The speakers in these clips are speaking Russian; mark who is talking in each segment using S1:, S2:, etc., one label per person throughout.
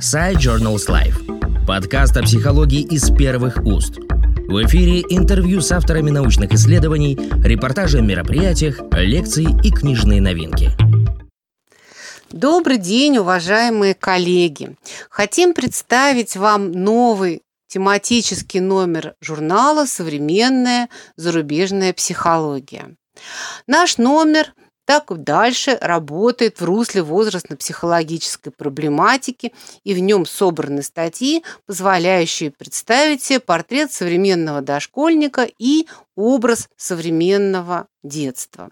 S1: Side Journals Life. Подкаст о психологии из первых уст. В эфире интервью с авторами научных исследований, репортажи о мероприятиях, лекции и книжные новинки.
S2: Добрый день, уважаемые коллеги! Хотим представить вам новый тематический номер журнала «Современная зарубежная психология». Наш номер – так дальше работает в русле возрастно-психологической проблематики, и в нем собраны статьи, позволяющие представить себе портрет современного дошкольника и образ современного детства.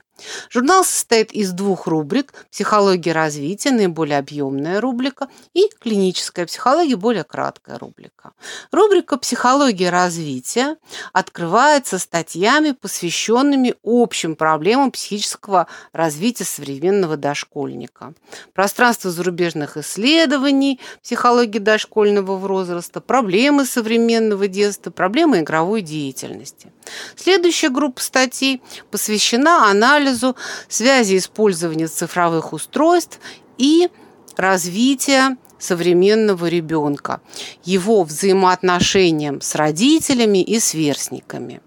S2: Журнал состоит из двух рубрик «Психология развития», наиболее объемная рубрика, и «Клиническая психология», более краткая рубрика. Рубрика «Психология развития» открывается статьями, посвященными общим проблемам психического развития современного дошкольника. Пространство зарубежных исследований, психологии дошкольного возраста, проблемы современного детства, проблемы игровой деятельности. Следующая группа статей посвящена анализу связи использования цифровых устройств и развития современного ребенка, его взаимоотношениям с родителями и сверстниками.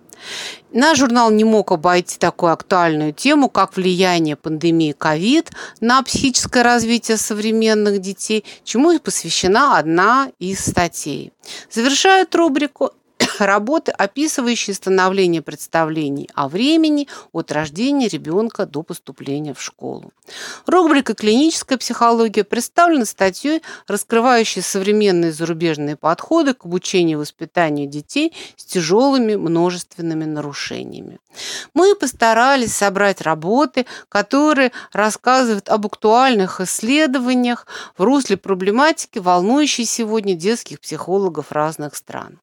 S2: Наш журнал не мог обойти такую актуальную тему, как влияние пандемии COVID на психическое развитие современных детей, чему и посвящена одна из статей. Завершает рубрику работы, описывающие становление представлений о времени от рождения ребенка до поступления в школу. Рубрика «Клиническая психология» представлена статьей, раскрывающей современные зарубежные подходы к обучению и воспитанию детей с тяжелыми множественными нарушениями. Мы постарались собрать работы, которые рассказывают об актуальных исследованиях в русле проблематики, волнующей сегодня детских психологов разных стран.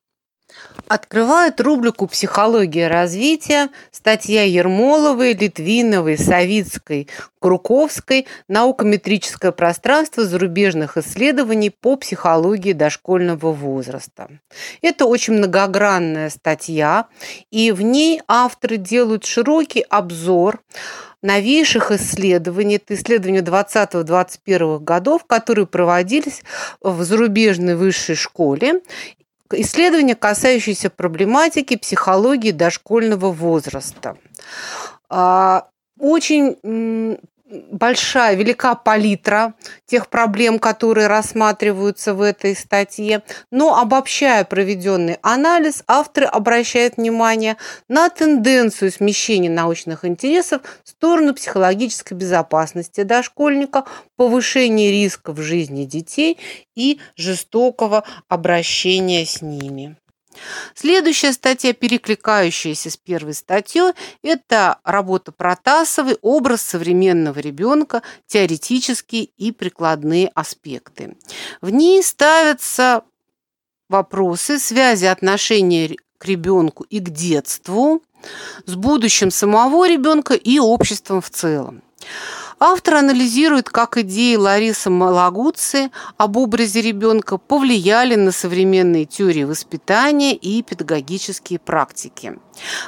S2: Открывает рубрику «Психология развития» статья Ермоловой, Литвиновой, Савицкой, Круковской «Наукометрическое пространство зарубежных исследований по психологии дошкольного возраста». Это очень многогранная статья, и в ней авторы делают широкий обзор новейших исследований, это исследования 20-21 годов, которые проводились в зарубежной высшей школе исследования, касающиеся проблематики психологии дошкольного возраста. А, очень большая, велика палитра тех проблем, которые рассматриваются в этой статье. Но обобщая проведенный анализ, авторы обращают внимание на тенденцию смещения научных интересов в сторону психологической безопасности дошкольника, повышения риска в жизни детей и жестокого обращения с ними. Следующая статья, перекликающаяся с первой статьей, это работа Протасовой «Образ современного ребенка. Теоретические и прикладные аспекты». В ней ставятся вопросы связи отношения к ребенку и к детству, с будущим самого ребенка и обществом в целом. Автор анализирует, как идеи Ларисы Малагуци об образе ребенка повлияли на современные теории воспитания и педагогические практики.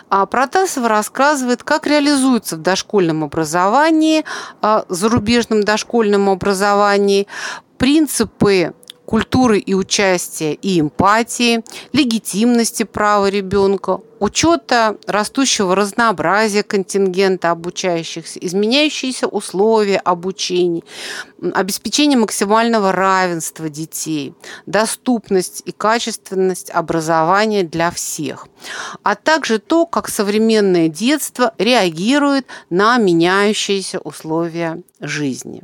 S2: А Протасова рассказывает, как реализуется в дошкольном образовании, а, зарубежном дошкольном образовании принципы культуры и участия и эмпатии, легитимности права ребенка, учета растущего разнообразия контингента обучающихся, изменяющиеся условия обучения, обеспечение максимального равенства детей, доступность и качественность образования для всех, а также то, как современное детство реагирует на меняющиеся условия жизни.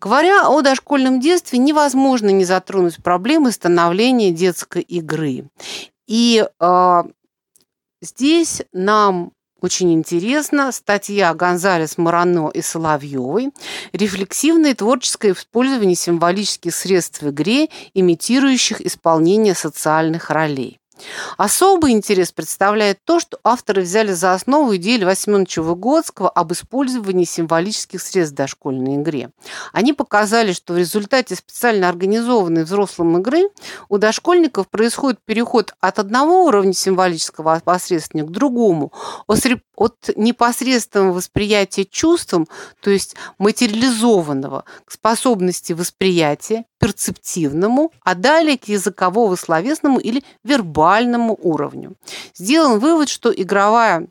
S2: Говоря о дошкольном детстве, невозможно не затронуть проблемы становления детской игры. И э, здесь нам очень интересна статья Гонзалес Марано и Соловьевой «Рефлексивное творческое использование символических средств в игре, имитирующих исполнение социальных ролей». Особый интерес представляет то, что авторы взяли за основу идею Льва Семеновича Выгодского об использовании символических средств в дошкольной игре. Они показали, что в результате специально организованной взрослым игры у дошкольников происходит переход от одного уровня символического посредствования к другому, от непосредственного восприятия чувством, то есть материализованного, к способности восприятия, перцептивному, а далее к языково-словесному или вербальному уровню. Сделан вывод, что игровая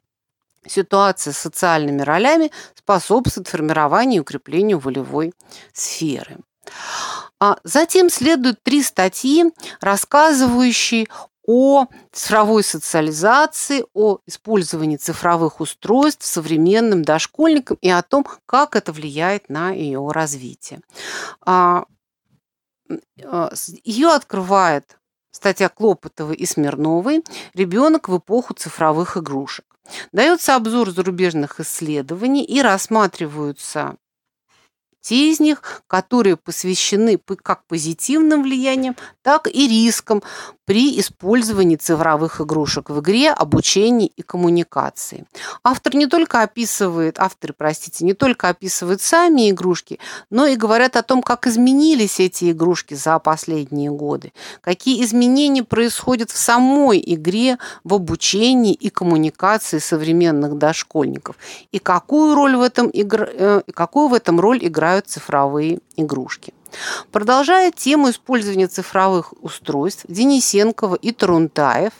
S2: ситуация с социальными ролями способствует формированию и укреплению волевой сферы. А затем следуют три статьи, рассказывающие о цифровой социализации, о использовании цифровых устройств современным дошкольникам и о том, как это влияет на ее развитие. А, а, ее открывает статья Клопотовой и Смирновой «Ребенок в эпоху цифровых игрушек». Дается обзор зарубежных исследований и рассматриваются те из них, которые посвящены как позитивным влияниям, так и рискам при использовании цифровых игрушек в игре, обучении и коммуникации. Автор не только описывает, авторы, простите, не только описывают сами игрушки, но и говорят о том, как изменились эти игрушки за последние годы, какие изменения происходят в самой игре, в обучении и коммуникации современных дошкольников, и какую роль в этом, игр... Э, какую в этом роль играют цифровые игрушки. Продолжая тему использования цифровых устройств, Денисенкова и Тарунтаев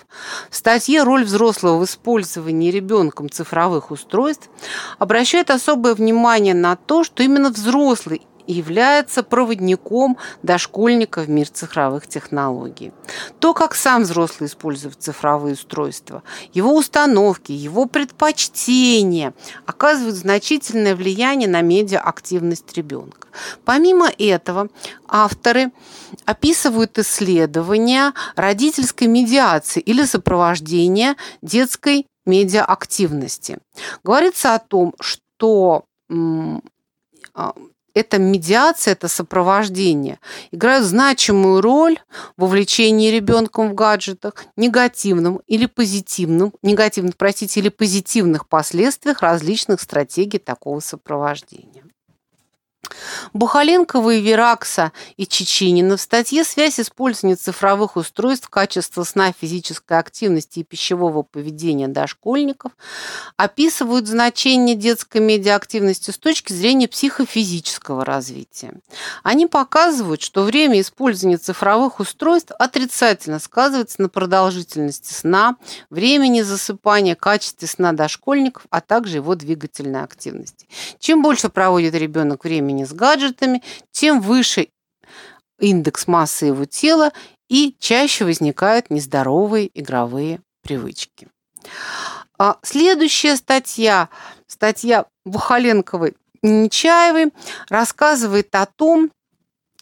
S2: в статье «Роль взрослого в использовании ребенком цифровых устройств» обращают особое внимание на то, что именно взрослый является проводником дошкольника в мир цифровых технологий. То, как сам взрослый использует цифровые устройства, его установки, его предпочтения оказывают значительное влияние на медиаактивность ребенка. Помимо этого, авторы описывают исследования родительской медиации или сопровождения детской медиаактивности. Говорится о том, что эта медиация, это сопровождение играют значимую роль в увлечении ребенком в гаджетах, негативным или позитивным, негативных, простите, или позитивных последствиях различных стратегий такого сопровождения. Бухаленкова и Веракса и Чеченина в статье «Связь использования цифровых устройств, качество сна, физической активности и пищевого поведения дошкольников» описывают значение детской медиаактивности с точки зрения психофизического развития. Они показывают, что время использования цифровых устройств отрицательно сказывается на продолжительности сна, времени засыпания, качестве сна дошкольников, а также его двигательной активности. Чем больше проводит ребенок времени времени с гаджетами, тем выше индекс массы его тела и чаще возникают нездоровые игровые привычки. А следующая статья, статья Бухаленковой Нечаевой, рассказывает о том,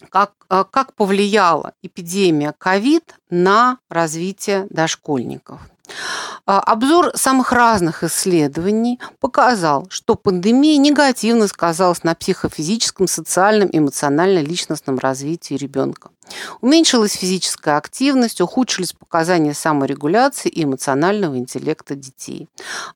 S2: как, а, как повлияла эпидемия ковид на развитие дошкольников. А, обзор самых разных исследований показал, что пандемия негативно сказалась на психофизическом, социальном, эмоционально-личностном развитии ребенка. Уменьшилась физическая активность, ухудшились показания саморегуляции и эмоционального интеллекта детей.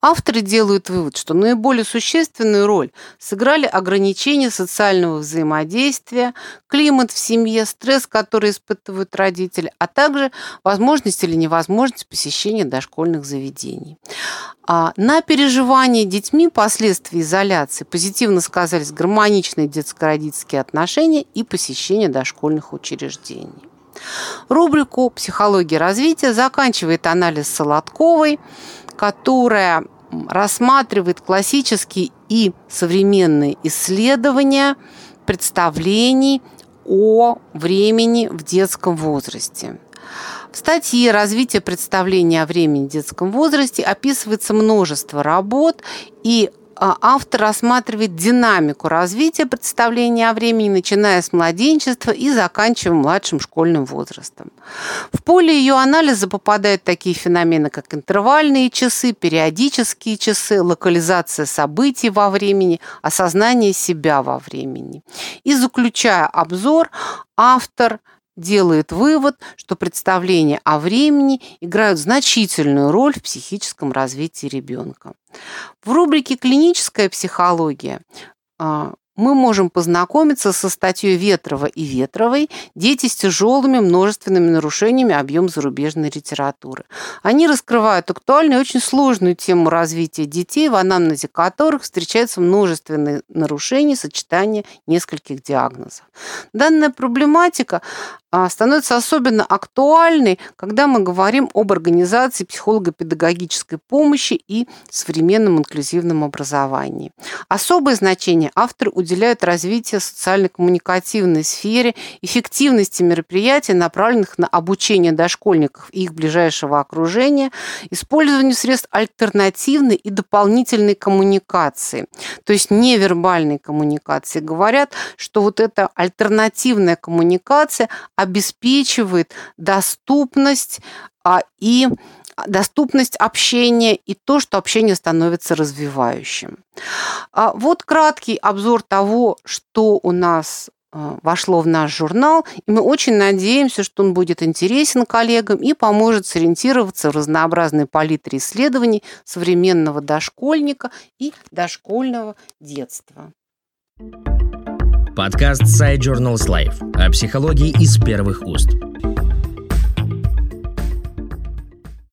S2: Авторы делают вывод, что наиболее существенную роль сыграли ограничения социального взаимодействия, климат в семье, стресс, который испытывают родители, а также возможность или невозможность посещения дошкольных заведений. А на переживание детьми последствий изоляции позитивно сказались гармоничные детско-родительские отношения и посещение дошкольных учреждений. Рубрику «Психология развития» заканчивает анализ Солодковой, которая рассматривает классические и современные исследования представлений о времени в детском возрасте. В статье «Развитие представления о времени в детском возрасте» описывается множество работ, и автор рассматривает динамику развития представления о времени, начиная с младенчества и заканчивая младшим школьным возрастом. В поле ее анализа попадают такие феномены, как интервальные часы, периодические часы, локализация событий во времени, осознание себя во времени. И заключая обзор, автор – делает вывод, что представления о времени играют значительную роль в психическом развитии ребенка. В рубрике «Клиническая психология» а, мы можем познакомиться со статьей Ветрова и Ветровой «Дети с тяжелыми множественными нарушениями объем зарубежной литературы». Они раскрывают актуальную и очень сложную тему развития детей, в анамнезе которых встречаются множественные нарушения сочетания нескольких диагнозов. Данная проблематика становится особенно актуальной, когда мы говорим об организации психолого-педагогической помощи и современном инклюзивном образовании. Особое значение авторы уделяют развитию социально-коммуникативной сфере, эффективности мероприятий, направленных на обучение дошкольников и их ближайшего окружения, использованию средств альтернативной и дополнительной коммуникации, то есть невербальной коммуникации. Говорят, что вот эта альтернативная коммуникация обеспечивает доступность а, и доступность общения и то, что общение становится развивающим. А вот краткий обзор того, что у нас а, вошло в наш журнал, и мы очень надеемся, что он будет интересен коллегам и поможет сориентироваться в разнообразной палитре исследований современного дошкольника и дошкольного детства.
S1: Подкаст Side Journals Life о психологии из первых уст.